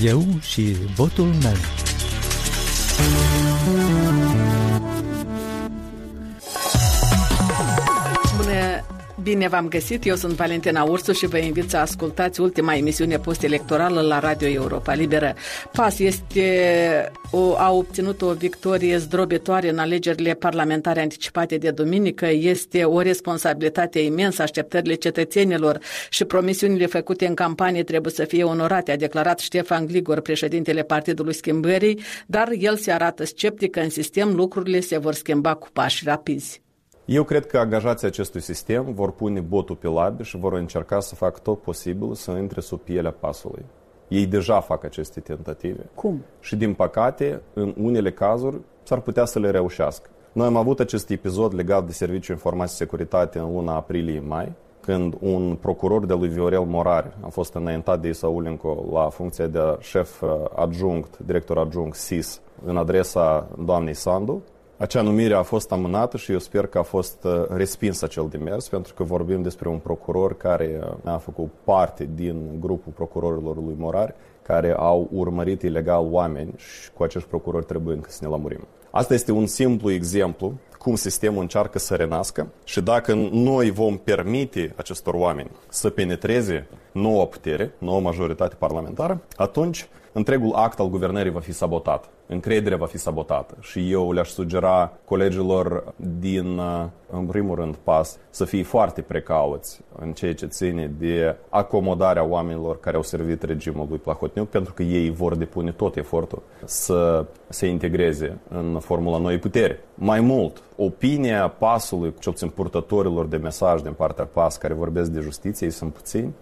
Eu și votul meu. Bine v-am găsit, eu sunt Valentina Ursu și vă invit să ascultați ultima emisiune post-electorală la Radio Europa Liberă. PAS este o, a obținut o victorie zdrobitoare în alegerile parlamentare anticipate de duminică. Este o responsabilitate imensă. Așteptările cetățenilor și promisiunile făcute în campanie trebuie să fie onorate, a declarat Ștefan Gligor, președintele Partidului Schimbării, dar el se arată sceptic că în sistem lucrurile se vor schimba cu pași rapizi. Eu cred că angajații acestui sistem vor pune botul pe labi și vor încerca să facă tot posibil să intre sub pielea pasului. Ei deja fac aceste tentative. Cum? Și din păcate, în unele cazuri, s-ar putea să le reușească. Noi am avut acest episod legat de Serviciul Informații și Securitate în luna aprilie-mai, când un procuror de lui Viorel Morari a fost înaintat de Isaulenco la funcția de șef adjunct, director adjunct SIS, în adresa doamnei Sandu, acea numire a fost amânată și eu sper că a fost uh, respins acel demers, pentru că vorbim despre un procuror care uh, a făcut parte din grupul procurorilor lui Morari, care au urmărit ilegal oameni și cu acești procurori trebuie încă să ne lămurim. Asta este un simplu exemplu cum sistemul încearcă să renască și dacă noi vom permite acestor oameni să penetreze noua putere, noua majoritate parlamentară, atunci întregul act al guvernării va fi sabotat încrederea va fi sabotată. Și eu le-aș sugera colegilor din, uh, în primul rând, PAS să fie foarte precauți în ceea ce ține de acomodarea oamenilor care au servit regimul lui Plahotniuc, pentru că ei vor depune tot efortul să se integreze în formula noi putere. Mai mult, opinia PAS-ului, cel puțin purtătorilor de mesaj din partea PAS care vorbesc de justiție, ei sunt puțini,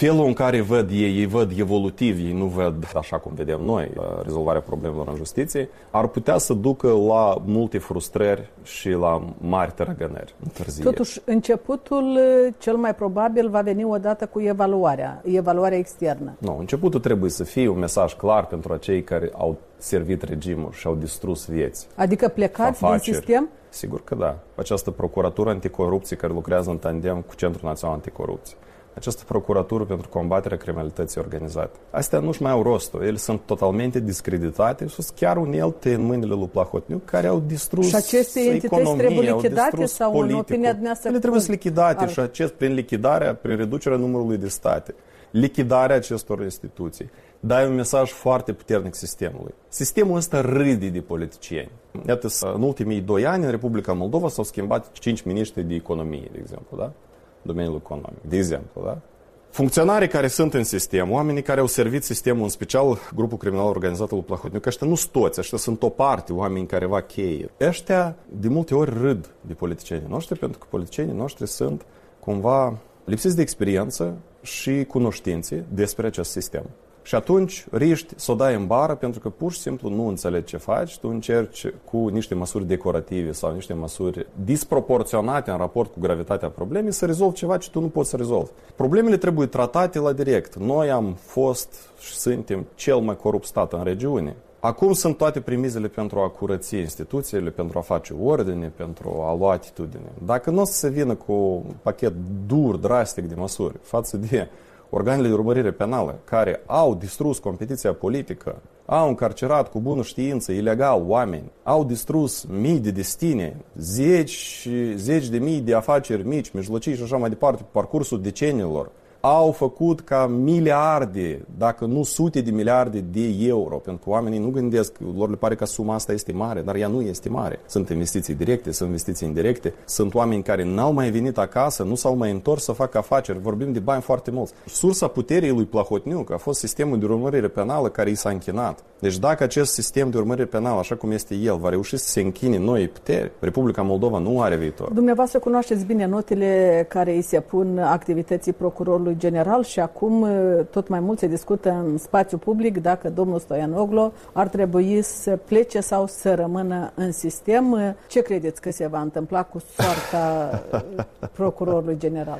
felul în care văd ei, ei văd evolutiv, ei nu văd așa cum vedem noi rezolvarea problemelor în justiție, ar putea să ducă la multe frustrări și la mari tărăgănări. Totuși, începutul cel mai probabil va veni odată cu evaluarea, evaluarea externă. Nu, începutul trebuie să fie un mesaj clar pentru acei care au servit regimul și au distrus vieți. Adică plecați afaceri. din sistem? Sigur că da. Această procuratură anticorupție care lucrează în tandem cu Centrul Național Anticorupție această procuratură pentru combaterea criminalității organizate. Astea nu-și mai au rostul. Ele sunt totalmente discreditate și sunt chiar unelte în mâinile lui Plahotniuc care au distrus Și aceste entități trebuie lichidate sau politicul. în opinia dumneavoastră? Ele trebuie să lichidate și acest, prin lichidarea, prin reducerea numărului de state, lichidarea acestor instituții, dai un mesaj foarte puternic sistemului. Sistemul ăsta râde de politicieni. Iată, în ultimii doi ani în Republica Moldova s-au schimbat cinci miniștri de economie, de exemplu, da? Domeniul economic, de exemplu, da? Funcționarii care sunt în sistem, oamenii care au servit sistemul, în special grupul criminal organizat lui Plahotniuc, ăștia nu sunt toți, ăștia sunt o parte, oameni care va cheie. Ăștia de multe ori râd de politicienii noștri, pentru că politicienii noștri sunt cumva lipsiți de experiență și cunoștințe despre acest sistem. Și atunci riști să o dai în bară pentru că pur și simplu nu înțelegi ce faci, tu încerci cu niște măsuri decorative sau niște măsuri disproporționate în raport cu gravitatea problemei să rezolvi ceva ce tu nu poți să rezolvi. Problemele trebuie tratate la direct. Noi am fost și suntem cel mai corupt stat în regiune. Acum sunt toate primizele pentru a curăți instituțiile, pentru a face ordine, pentru a lua atitudine. Dacă nu o să se vină cu un pachet dur, drastic de măsuri față de organele de urmărire penală care au distrus competiția politică, au încarcerat cu bună știință ilegal oameni, au distrus mii de destine, zeci, zeci de mii de afaceri mici, mijlocii și așa mai departe, pe parcursul decenilor, au făcut ca miliarde, dacă nu sute de miliarde de euro, pentru că oamenii nu gândesc, lor le pare că suma asta este mare, dar ea nu este mare. Sunt investiții directe, sunt investiții indirecte, sunt oameni care n-au mai venit acasă, nu s-au mai întors să facă afaceri, vorbim de bani foarte mulți. Sursa puterii lui Plahotniuc a fost sistemul de urmărire penală care i s-a închinat. Deci dacă acest sistem de urmărire penală, așa cum este el, va reuși să se închine noi puteri, Republica Moldova nu are viitor. Dumneavoastră cunoașteți bine notele care îi se pun activității procurorului secretarului general și acum uh, tot mai mult se discută în spațiu public dacă domnul Stoian Oglo ar trebui să plece sau să rămână în sistem. Uh, ce credeți că se va întâmpla cu soarta uh, procurorului general?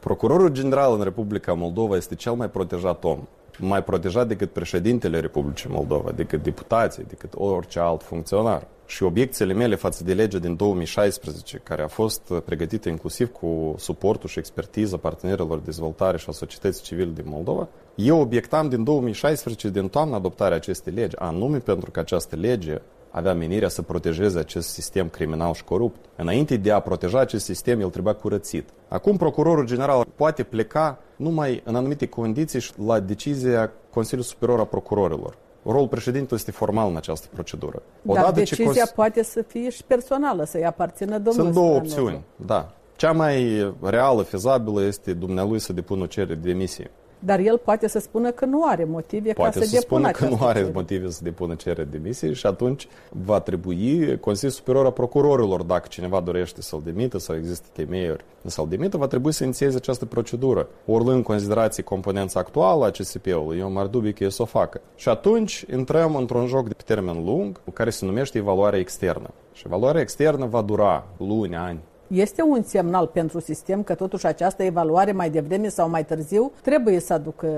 Procurorul general în Republica Moldova este cel mai protejat om mai protejat decât președintele Republicii Moldova, decât deputații, decât orice alt funcționar. Și obiecțiile mele față de legea din 2016, care a fost pregătită inclusiv cu suportul și expertiza partenerilor de dezvoltare și a societății civile din Moldova, eu obiectam din 2016, din toamna adoptarea acestei legi, anume pentru că această lege avea menirea să protejeze acest sistem criminal și corupt. Înainte de a proteja acest sistem, el trebuia curățit. Acum procurorul general poate pleca numai în anumite condiții și la decizia Consiliului Superior a Procurorilor. Rolul președintelui este formal în această procedură. Odată Dar decizia ce cons- poate să fie și personală, să-i aparțină domnului Sunt două opțiuni, da. Cea mai reală, fezabilă, este dumnealui să depună o cerere de demisie. Dar el poate să spună că nu are motive poate ca să, să depună că nu are cerere. motive să depună cerere de demisie și atunci va trebui Consiliul Superior a Procurorilor, dacă cineva dorește să-l demită sau există temeiuri să-l demită, va trebui să inițieze această procedură. Ori în considerație componența actuală a CSP-ului, eu m-ar dubi că e să o facă. Și atunci intrăm într-un joc de pe termen lung, care se numește evaluarea externă. Și evaluarea externă va dura luni, ani, este un semnal pentru sistem că totuși această evaluare mai devreme sau mai târziu trebuie să aducă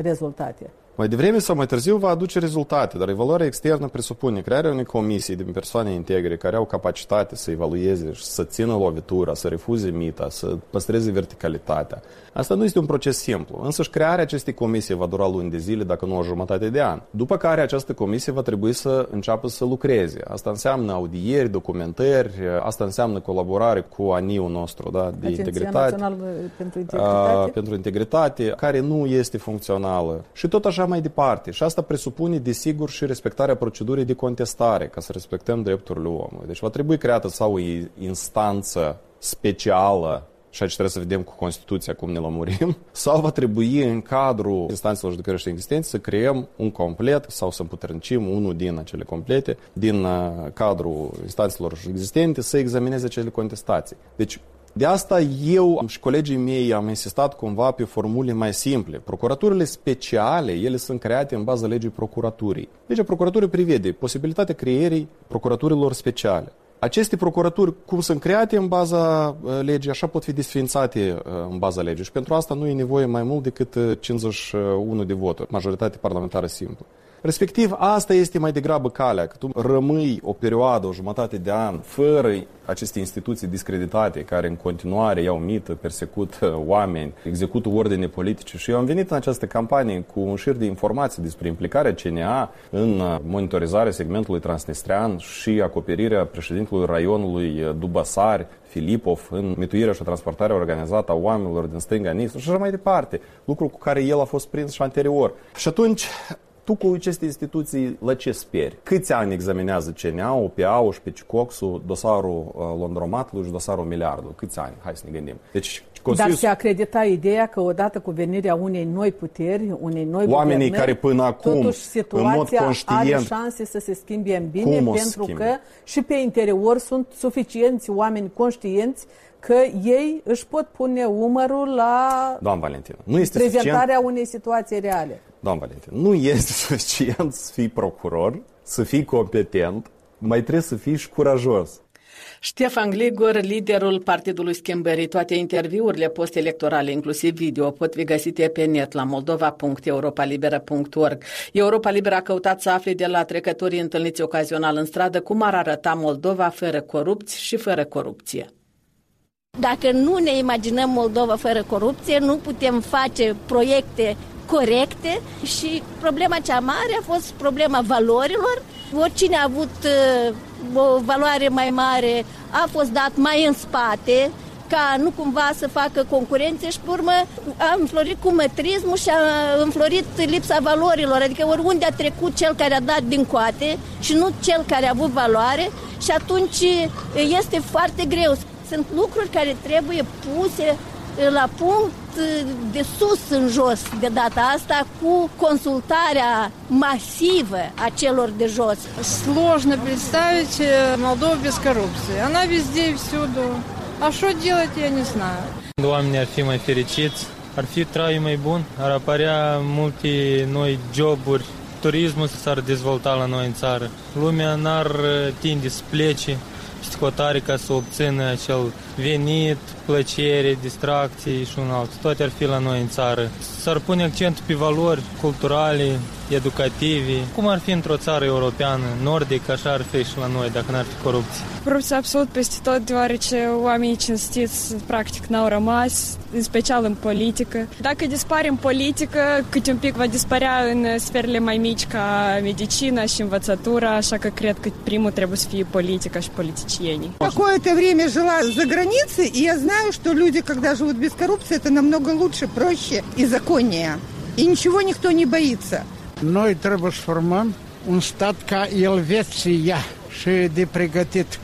rezultate. Mai devreme sau mai târziu va aduce rezultate, dar evaluarea externă presupune crearea unei comisii din persoane integre care au capacitate să evalueze și să țină lovitura, să refuze mita, să păstreze verticalitatea. Asta nu este un proces simplu, însă și crearea acestei comisii va dura luni de zile, dacă nu o jumătate de an. După care această comisie va trebui să înceapă să lucreze. Asta înseamnă audieri, documentări, asta înseamnă colaborare cu ANIU nostru da, de Agenția integritate, pentru integritate. A, pentru integritate, care nu este funcțională. Și tot așa mai departe. Și asta presupune, desigur, și respectarea procedurii de contestare, ca să respectăm drepturile omului. Deci va trebui creată sau o instanță specială și aici trebuie să vedem cu Constituția cum ne lămurim, sau va trebui în cadrul instanțelor judecărești existente să creăm un complet sau să împuternicim unul din acele complete din uh, cadrul instanțelor existente să examineze acele contestații. Deci de asta eu și colegii mei am insistat cumva pe formule mai simple. Procuraturile speciale, ele sunt create în baza legii procuraturii. Legea procuraturii prevede posibilitatea creierii procuraturilor speciale. Aceste procuraturi, cum sunt create în baza uh, legii, așa pot fi desfințate uh, în baza legii. Și pentru asta nu e nevoie mai mult decât 51 uh, de voturi, majoritate parlamentară simplă. Respectiv, asta este mai degrabă calea, că tu rămâi o perioadă, o jumătate de an, fără aceste instituții discreditate care în continuare iau mită, persecută oameni, execută ordine politice. Și eu am venit în această campanie cu un șir de informații despre implicarea CNA în monitorizarea segmentului transnistrean și acoperirea președintelui raionului Dubasari, Filipov în mituirea și transportarea organizată a oamenilor din stânga Nistru și așa mai departe, lucru cu care el a fost prins și anterior. Și atunci tu cu aceste instituții la ce speri? Câți ani examinează CNA-ul, OPA-ul și pe CICOX-ul, dosarul uh, Londromatului și dosarul Miliardului? Câți ani? Hai să ne gândim. Deci, Consiliul... Dar se acredita ideea că odată cu venirea unei noi puteri, unei noi Oamenii care până acum, totuși situația în mod conștient, are șanse să se schimbe în bine, pentru schimbe? că și pe interior sunt suficienți oameni conștienți că ei își pot pune umărul la Doamne Valentina, nu este prezentarea suficient... unei situații reale. Doamne Valentina, nu este suficient să fii procuror, să fii competent, mai trebuie să fii și curajos. Ștefan Gligor, liderul Partidului Schimbării, toate interviurile post-electorale, inclusiv video, pot fi găsite pe net la moldova.europalibera.org. Europa Liberă a căutat să afle de la trecătorii întâlniți ocazional în stradă cum ar arăta Moldova fără corupți și fără corupție. Dacă nu ne imaginăm Moldova fără corupție, nu putem face proiecte corecte și problema cea mare a fost problema valorilor. Oricine a avut uh, o valoare mai mare a fost dat mai în spate ca nu cumva să facă concurențe și pe urmă a înflorit cu mătrismul și a înflorit lipsa valorilor, adică oriunde a trecut cel care a dat din coate și nu cel care a avut valoare și atunci este foarte greu sunt lucruri care trebuie puse eh, la punct eh, de sus în jos de data asta cu consultarea masivă a celor de jos. Сложно представить э, Молдову без коррупции. Она везде и всюду. А что делать, я не знаю. Oamenii ar fi mai fericiți, ar fi trai mai bun, ar apărea multe noi joburi, turismul s-ar dezvolta la noi în țară. Lumea n-ar eh, tinde să plece, sticotare ca să obțină acel venit, plăcere, distracții și un alt. Toate ar fi la noi în țară. S-ar pune accent pe valori culturale, educative, cum ar fi într-o țară europeană, nordic, așa ar fi și la noi, dacă n-ar fi corupție. Corupția absolut peste tot, deoarece oamenii cinstiți practic n-au rămas, în special în politică. Dacă dispare în politică, câte un pic va dispărea în sferele mai mici ca medicina și învățătura, așa că cred că primul trebuie să fie politica și politicienii. Какое-то время жила за границей, и я знаю, что люди, когда живут без коррупции, это намного лучше, проще и законнее. И ничего никто не боится.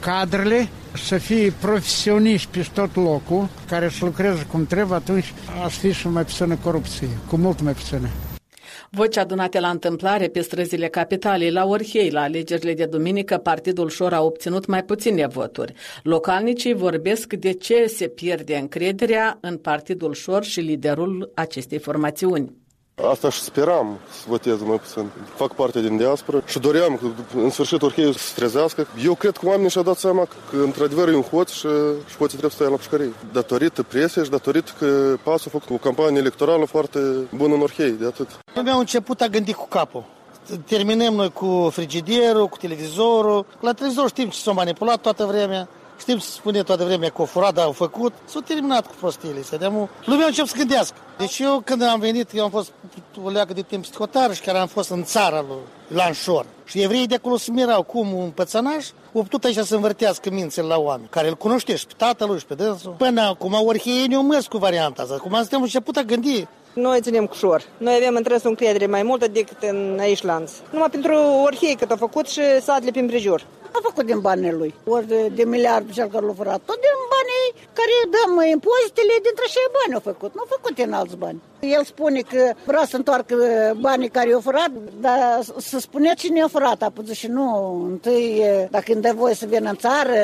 Cadrele să fie profesioniști pe tot locul, care să lucreze cum trebuie, atunci aș fi și mai puțină corupție, cu mult mai puțină. Voci adunate la întâmplare pe străzile capitalei la Orhei, la alegerile de duminică, Partidul Șor a obținut mai puține voturi. Localnicii vorbesc de ce se pierde încrederea în Partidul Șor și liderul acestei formațiuni. Asta și speram să votez mai puțin. Fac parte din diaspora și doream că în sfârșit Orheiul să se trezească. Eu cred că oamenii și-au dat seama că într-adevăr e un hoț și, și hoții trebuie să stai la pușcărie. Datorită presei și datorită că PAS a făcut o campanie electorală foarte bună în Orhei, de atât. Lumea a început a gândi cu capul. Terminăm noi cu frigidierul, cu televizorul. La televizor știm ce s-a manipulat toată vremea. Știm să spune toată vremea că o furat, dar au făcut. S-a terminat cu prostiile. Să dăm Lumea încep să gândească. Deci eu când am venit, eu am fost o leacă de timp psihotar și care am fost în țara lui Lanșor. Și evreii de acolo se mirau cum un pățănaș a putut aici să învârtească mințele la oameni, care îl cunoște și pe tatălui și pe dânsul. Până acum orhienii o măs cu varianta asta. Acum suntem început a gândi. Noi ținem cu șor. Noi avem într o încredere mai multă decât în aici lanț. Numai pentru orhiei cât a făcut și satele prin prejur. A făcut din banii lui. Ori de, de miliard cel care l-a furat. Tot din banii care dăm impozitele, dintre cei bani au făcut. Nu au făcut din alți bani. El spune că vrea să întoarcă banii care i-au furat, dar să spunea cine i-a furat. A putut și nu. Întâi, dacă îmi dă voie să vină în țară,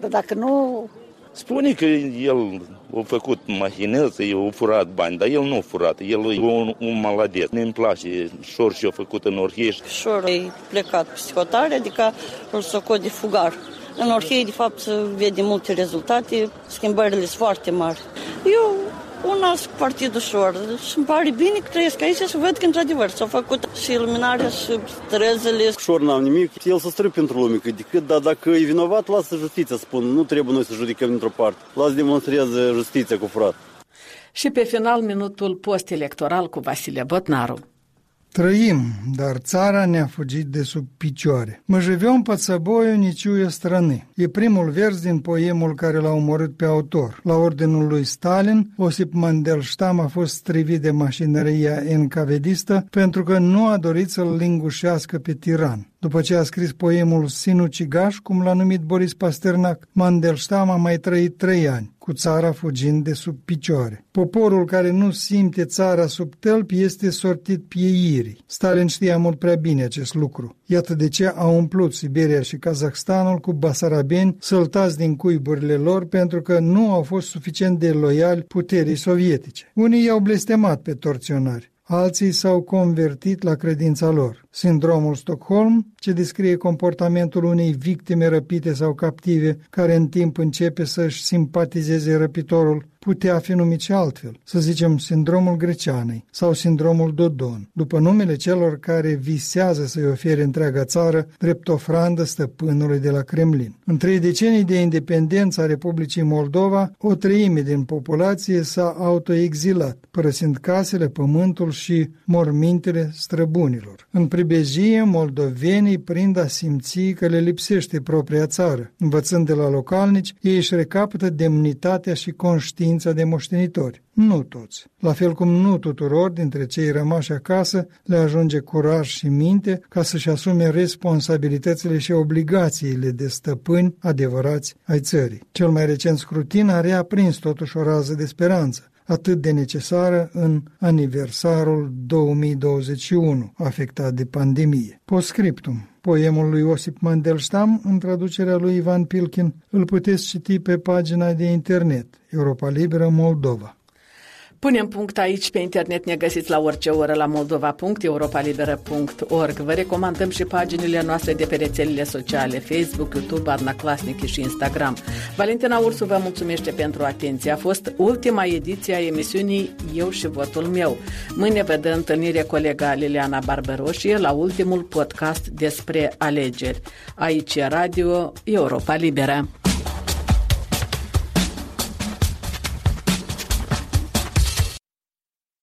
dar dacă nu, Spune că el a făcut mahineță, el a furat bani, dar el nu a furat, el e un, un maladet. Ne-mi place șor și a făcut în Orhei. Șor e plecat psihotare, adică îl socot de fugar. În Orhei, de fapt, se vede multe rezultate, schimbările sunt foarte mari. Eu un alt partid ușor și îmi pare bine că trăiesc aici și văd că într-adevăr s-au făcut și iluminarea și străzile. Ușor n-am nimic, el să strâng pentru lume cât de cât, dar dacă e vinovat, lasă justiția, spun, nu trebuie noi să judicăm dintr-o parte, lasă demonstrează justiția cu frat. Și pe final minutul post-electoral cu Vasile Botnaru. Trăim, dar țara ne-a fugit de sub picioare. Мы живем под собою, не чуя страны. E primul vers din poemul care l-a omorât pe autor. La ordinul lui Stalin, Osip Mandelstam a fost strivit de mașinăria encavedistă pentru că nu a dorit să-l lingușească pe tiran. După ce a scris poemul Sinucigaș, cum l-a numit Boris Pasternak, Mandelstam a mai trăit trei ani, cu țara fugind de sub picioare. Poporul care nu simte țara sub tălpi este sortit pieirii. Stalin știa mult prea bine acest lucru. Iată de ce a umplut Siberia și Kazahstanul cu basarabeni săltați din cuiburile lor pentru că nu au fost suficient de loiali puterii sovietice. Unii i-au blestemat pe torționari, alții s-au convertit la credința lor. Sindromul Stockholm, ce descrie comportamentul unei victime răpite sau captive, care în timp începe să-și simpatizeze răpitorul, putea fi numit și altfel, să zicem sindromul greceanei sau sindromul Dodon, după numele celor care visează să-i ofere întreaga țară drept ofrandă stăpânului de la Kremlin. În trei decenii de independență a Republicii Moldova, o treime din populație s-a autoexilat, părăsind casele, pământul și mormintele străbunilor. În pribejie, moldovenii prind a simți că le lipsește propria țară. Învățând de la localnici, ei își recapătă demnitatea și conștiința de moștenitori. Nu toți. La fel cum nu tuturor dintre cei rămași acasă le ajunge curaj și minte ca să-și asume responsabilitățile și obligațiile de stăpâni adevărați ai țării. Cel mai recent scrutin a reaprins totuși o rază de speranță atât de necesară în aniversarul 2021, afectat de pandemie. Postscriptum. Poemul lui Osip Mandelstam, în traducerea lui Ivan Pilkin, îl puteți citi pe pagina de internet Europa Liberă Moldova. Punem punct aici pe internet, ne găsiți la orice oră la moldova.europalibera.org. Vă recomandăm și paginile noastre de pe rețelele sociale, Facebook, YouTube, Arna Clasnic și Instagram. Valentina Ursu vă mulțumește pentru atenție. A fost ultima ediție a emisiunii Eu și votul meu. Mâine vă dă întâlnire colega Liliana Barberoșie la ultimul podcast despre alegeri. Aici e Radio Europa Liberă.